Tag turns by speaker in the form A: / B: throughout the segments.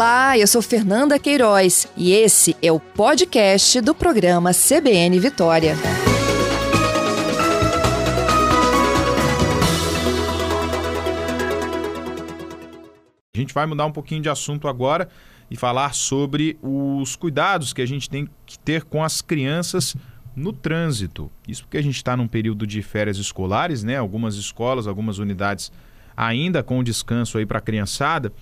A: Olá, eu sou Fernanda Queiroz e esse é o podcast do programa CBN Vitória.
B: A gente vai mudar um pouquinho de assunto agora e falar sobre os cuidados que a gente tem que ter com as crianças no trânsito. Isso porque a gente está num período de férias escolares, né? Algumas escolas, algumas unidades ainda com descanso aí para a criançada.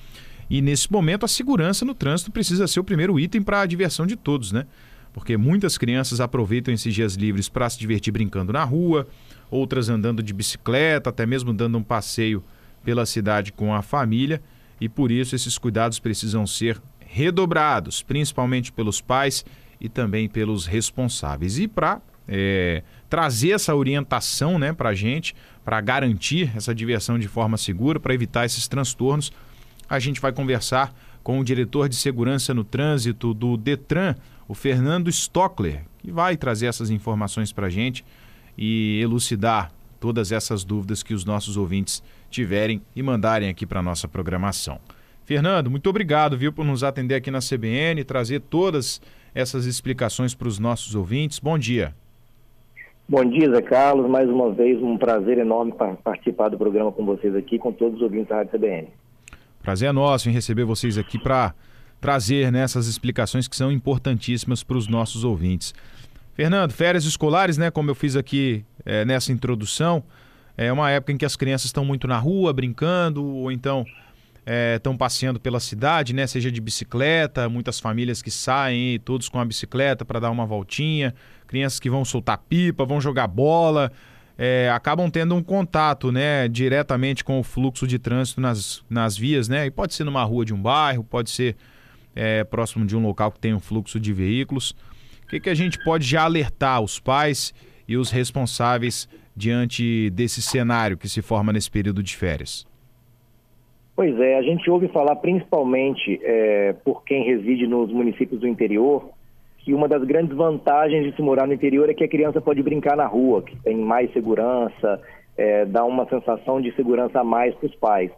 B: E nesse momento a segurança no trânsito precisa ser o primeiro item para a diversão de todos, né? Porque muitas crianças aproveitam esses dias livres para se divertir brincando na rua, outras andando de bicicleta, até mesmo dando um passeio pela cidade com a família, e por isso esses cuidados precisam ser redobrados, principalmente pelos pais e também pelos responsáveis. E para é, trazer essa orientação né, para a gente, para garantir essa diversão de forma segura, para evitar esses transtornos, a gente vai conversar com o diretor de segurança no trânsito do Detran, o Fernando Stockler, que vai trazer essas informações para a gente e elucidar todas essas dúvidas que os nossos ouvintes tiverem e mandarem aqui para nossa programação. Fernando, muito obrigado, viu, por nos atender aqui na CBN, trazer todas essas explicações para os nossos ouvintes. Bom dia.
C: Bom dia, Zé Carlos. Mais uma vez, um prazer enorme participar do programa com vocês aqui, com todos os ouvintes da Rádio CBN.
B: Prazer é nosso em receber vocês aqui para trazer né, essas explicações que são importantíssimas para os nossos ouvintes. Fernando, férias escolares, né, como eu fiz aqui é, nessa introdução, é uma época em que as crianças estão muito na rua brincando, ou então estão é, passeando pela cidade, né, seja de bicicleta, muitas famílias que saem todos com a bicicleta para dar uma voltinha, crianças que vão soltar pipa, vão jogar bola, é, acabam tendo um contato né, diretamente com o fluxo de trânsito nas, nas vias, né? E pode ser numa rua de um bairro, pode ser é, próximo de um local que tem um fluxo de veículos. O que, que a gente pode já alertar os pais e os responsáveis diante desse cenário que se forma nesse período de férias?
C: Pois é, a gente ouve falar principalmente é, por quem reside nos municípios do interior que uma das grandes vantagens de se morar no interior é que a criança pode brincar na rua, que tem mais segurança, é, dá uma sensação de segurança a mais para os pais.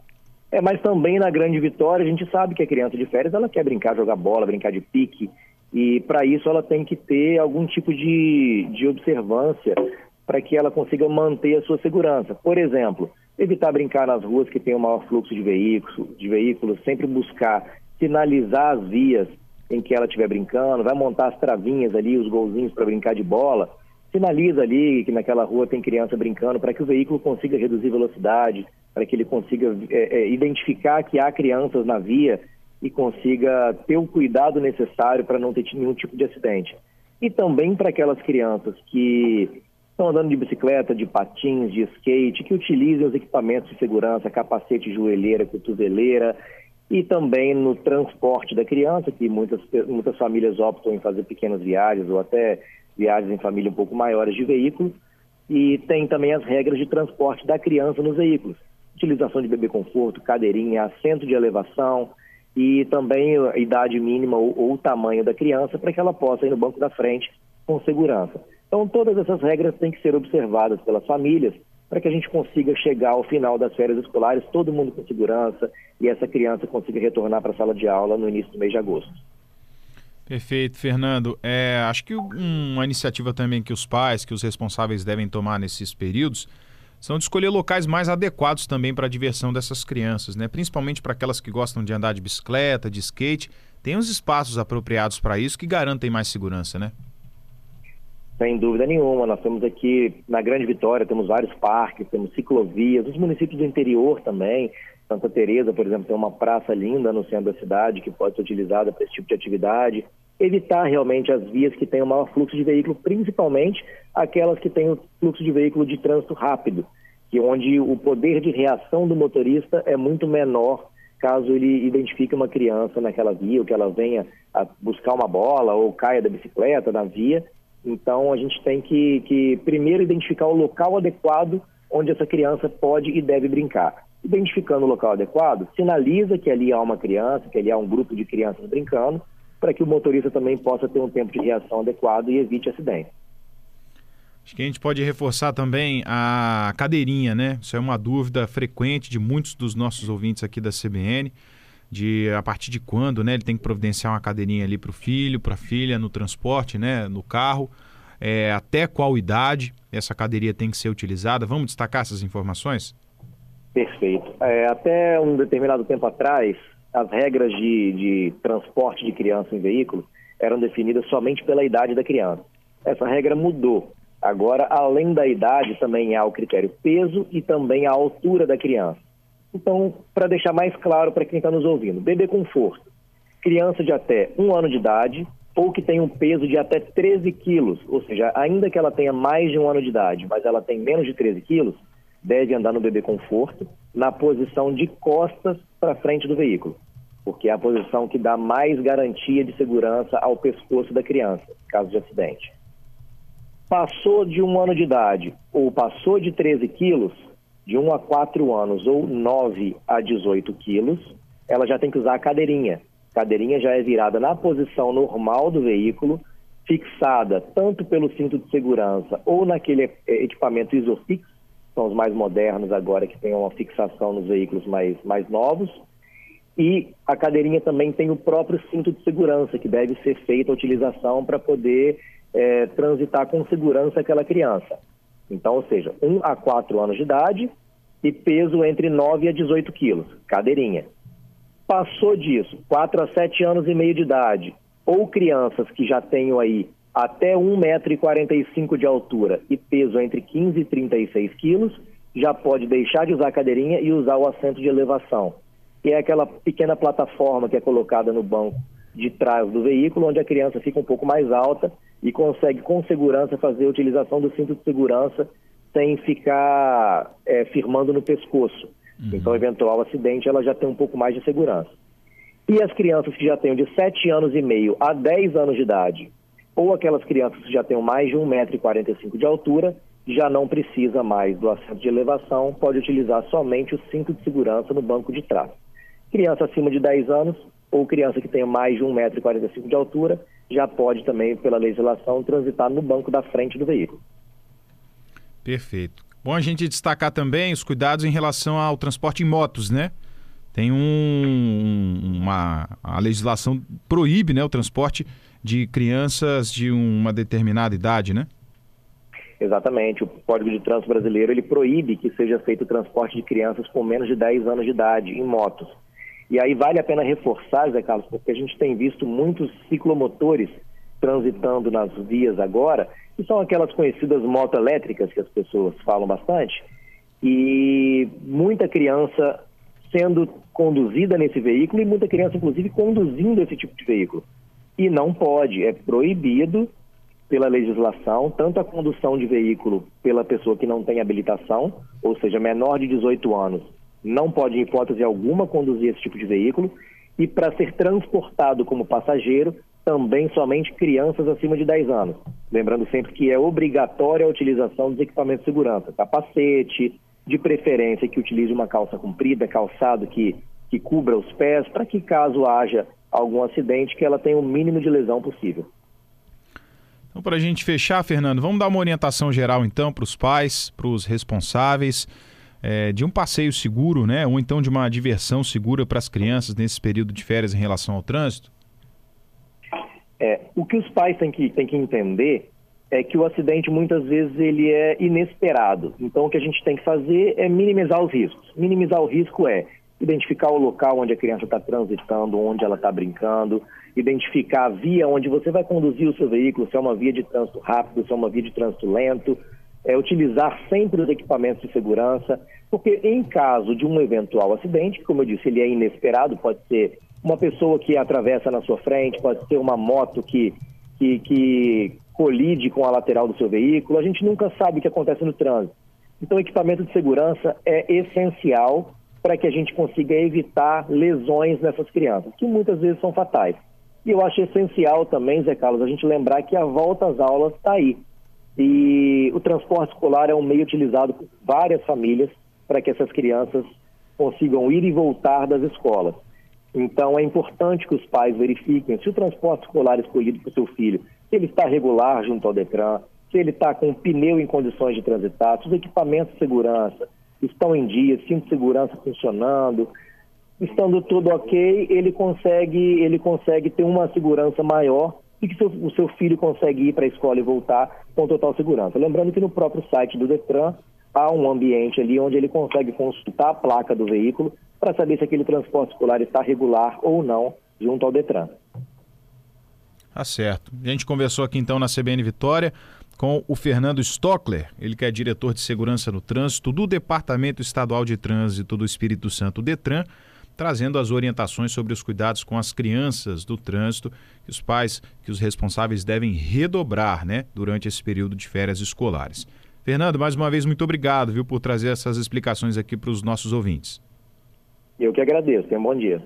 C: É, mas também na Grande Vitória a gente sabe que a criança de férias ela quer brincar, jogar bola, brincar de pique, e para isso ela tem que ter algum tipo de, de observância para que ela consiga manter a sua segurança. Por exemplo, evitar brincar nas ruas que tem o maior fluxo de veículos, de veículos, sempre buscar sinalizar as vias em que ela estiver brincando, vai montar as travinhas ali, os golzinhos para brincar de bola, sinaliza ali que naquela rua tem criança brincando para que o veículo consiga reduzir velocidade, para que ele consiga é, é, identificar que há crianças na via e consiga ter o cuidado necessário para não ter nenhum tipo de acidente. E também para aquelas crianças que estão andando de bicicleta, de patins, de skate, que utilizem os equipamentos de segurança, capacete, joelheira, cotoveleira, e também no transporte da criança, que muitas, muitas famílias optam em fazer pequenas viagens ou até viagens em família um pouco maiores de veículos. E tem também as regras de transporte da criança nos veículos. Utilização de bebê conforto, cadeirinha, assento de elevação e também a idade mínima ou, ou o tamanho da criança para que ela possa ir no banco da frente com segurança. Então, todas essas regras têm que ser observadas pelas famílias para que a gente consiga chegar ao final das férias escolares, todo mundo com segurança e essa criança consiga retornar para a sala de aula no início do mês de agosto.
B: Perfeito, Fernando. É, acho que uma iniciativa também que os pais, que os responsáveis devem tomar nesses períodos, são de escolher locais mais adequados também para a diversão dessas crianças, né? Principalmente para aquelas que gostam de andar de bicicleta, de skate, tem os espaços apropriados para isso que garantem mais segurança, né?
C: Sem dúvida nenhuma, nós temos aqui na Grande Vitória, temos vários parques, temos ciclovias, os municípios do interior também, Santa Teresa, por exemplo, tem uma praça linda no centro da cidade que pode ser utilizada para esse tipo de atividade. Evitar realmente as vias que têm o maior fluxo de veículo, principalmente aquelas que têm o fluxo de veículo de trânsito rápido, que onde o poder de reação do motorista é muito menor caso ele identifique uma criança naquela via, ou que ela venha buscar uma bola ou caia da bicicleta na via então, a gente tem que, que primeiro identificar o local adequado onde essa criança pode e deve brincar. Identificando o local adequado, sinaliza que ali há uma criança, que ali há um grupo de crianças brincando, para que o motorista também possa ter um tempo de reação adequado e evite acidentes.
B: Acho que a gente pode reforçar também a cadeirinha, né? Isso é uma dúvida frequente de muitos dos nossos ouvintes aqui da CBN. De a partir de quando, né? Ele tem que providenciar uma cadeirinha ali para o filho, para a filha, no transporte, né? No carro. É, até qual idade essa cadeirinha tem que ser utilizada? Vamos destacar essas informações?
C: Perfeito. É, até um determinado tempo atrás, as regras de, de transporte de criança em veículo eram definidas somente pela idade da criança. Essa regra mudou. Agora, além da idade, também há o critério peso e também a altura da criança. Então, para deixar mais claro para quem está nos ouvindo, bebê conforto, criança de até um ano de idade ou que tem um peso de até 13 quilos, ou seja, ainda que ela tenha mais de um ano de idade, mas ela tem menos de 13 quilos, deve andar no bebê conforto na posição de costas para frente do veículo, porque é a posição que dá mais garantia de segurança ao pescoço da criança, caso de acidente. Passou de um ano de idade ou passou de 13 quilos, de 1 a 4 anos ou 9 a 18 quilos, ela já tem que usar a cadeirinha. A cadeirinha já é virada na posição normal do veículo, fixada tanto pelo cinto de segurança ou naquele equipamento Isofix, são os mais modernos agora que tem uma fixação nos veículos mais, mais novos. E a cadeirinha também tem o próprio cinto de segurança, que deve ser feita a utilização para poder é, transitar com segurança aquela criança. Então, ou seja, 1 a 4 anos de idade e peso entre 9 a 18 quilos, cadeirinha. Passou disso, 4 a 7 anos e meio de idade, ou crianças que já tenham aí até 1,45m de altura e peso entre 15 e 36 quilos, já pode deixar de usar a cadeirinha e usar o assento de elevação, que é aquela pequena plataforma que é colocada no banco de trás do veículo, onde a criança fica um pouco mais alta e consegue com segurança fazer a utilização do cinto de segurança sem ficar é, firmando no pescoço. Uhum. Então, eventual acidente, ela já tem um pouco mais de segurança. E as crianças que já têm de 7 anos e meio a 10 anos de idade, ou aquelas crianças que já têm mais de 1,45m de altura, já não precisa mais do assento de elevação, pode utilizar somente o cinto de segurança no banco de trás. Criança acima de 10 anos ou criança que tenha mais de 1,45m de altura, já pode também, pela legislação, transitar no banco da frente do veículo.
B: Perfeito. Bom a gente destacar também os cuidados em relação ao transporte em motos, né? Tem um, uma a legislação proíbe, né, o transporte de crianças de uma determinada idade, né?
C: Exatamente. O Código de Trânsito Brasileiro ele proíbe que seja feito o transporte de crianças com menos de 10 anos de idade em motos. E aí vale a pena reforçar, Zé Carlos, porque a gente tem visto muitos ciclomotores transitando nas vias agora, que são aquelas conhecidas motos elétricas que as pessoas falam bastante, e muita criança sendo conduzida nesse veículo e muita criança, inclusive, conduzindo esse tipo de veículo. E não pode, é proibido pela legislação, tanto a condução de veículo pela pessoa que não tem habilitação, ou seja, menor de 18 anos, não pode, em hipótese alguma, conduzir esse tipo de veículo. E para ser transportado como passageiro, também somente crianças acima de 10 anos. Lembrando sempre que é obrigatória a utilização dos equipamentos de segurança, capacete, de preferência que utilize uma calça comprida, calçado que, que cubra os pés, para que caso haja algum acidente, que ela tenha o mínimo de lesão possível.
B: Então, para a gente fechar, Fernando, vamos dar uma orientação geral então para os pais, para os responsáveis é, de um passeio seguro, né? Ou então de uma diversão segura para as crianças nesse período de férias em relação ao trânsito?
C: É, o que os pais têm que, têm que entender é que o acidente muitas vezes ele é inesperado. Então o que a gente tem que fazer é minimizar os riscos. Minimizar o risco é identificar o local onde a criança está transitando, onde ela está brincando, identificar a via onde você vai conduzir o seu veículo, se é uma via de trânsito rápido, se é uma via de trânsito lento, é, utilizar sempre os equipamentos de segurança, porque em caso de um eventual acidente, como eu disse, ele é inesperado, pode ser uma pessoa que atravessa na sua frente, pode ser uma moto que, que, que colide com a lateral do seu veículo, a gente nunca sabe o que acontece no trânsito. Então, equipamento de segurança é essencial para que a gente consiga evitar lesões nessas crianças, que muitas vezes são fatais. E eu acho essencial também, Zé Carlos, a gente lembrar que a volta às aulas está aí. E o transporte escolar é um meio utilizado por várias famílias para que essas crianças consigam ir e voltar das escolas. Então é importante que os pais verifiquem se o transporte escolar escolhido para o seu filho, se ele está regular junto ao DETRAN, se ele está com o pneu em condições de transitar, se os equipamentos de segurança estão em dia, cinto de segurança funcionando, estando tudo ok, ele consegue, ele consegue ter uma segurança maior e que seu, o seu filho consegue ir para a escola e voltar com total segurança. Lembrando que no próprio site do Detran há um ambiente ali onde ele consegue consultar a placa do veículo para saber se aquele transporte escolar está regular ou não junto ao Detran.
B: Tá certo. A gente conversou aqui então na CBN Vitória com o Fernando Stockler, ele que é diretor de segurança no trânsito do Departamento Estadual de Trânsito do Espírito Santo, Detran, trazendo as orientações sobre os cuidados com as crianças do trânsito, que os pais, que os responsáveis devem redobrar, né, durante esse período de férias escolares. Fernando, mais uma vez muito obrigado, viu, por trazer essas explicações aqui para os nossos ouvintes.
C: Eu que agradeço. Tenha um bom dia.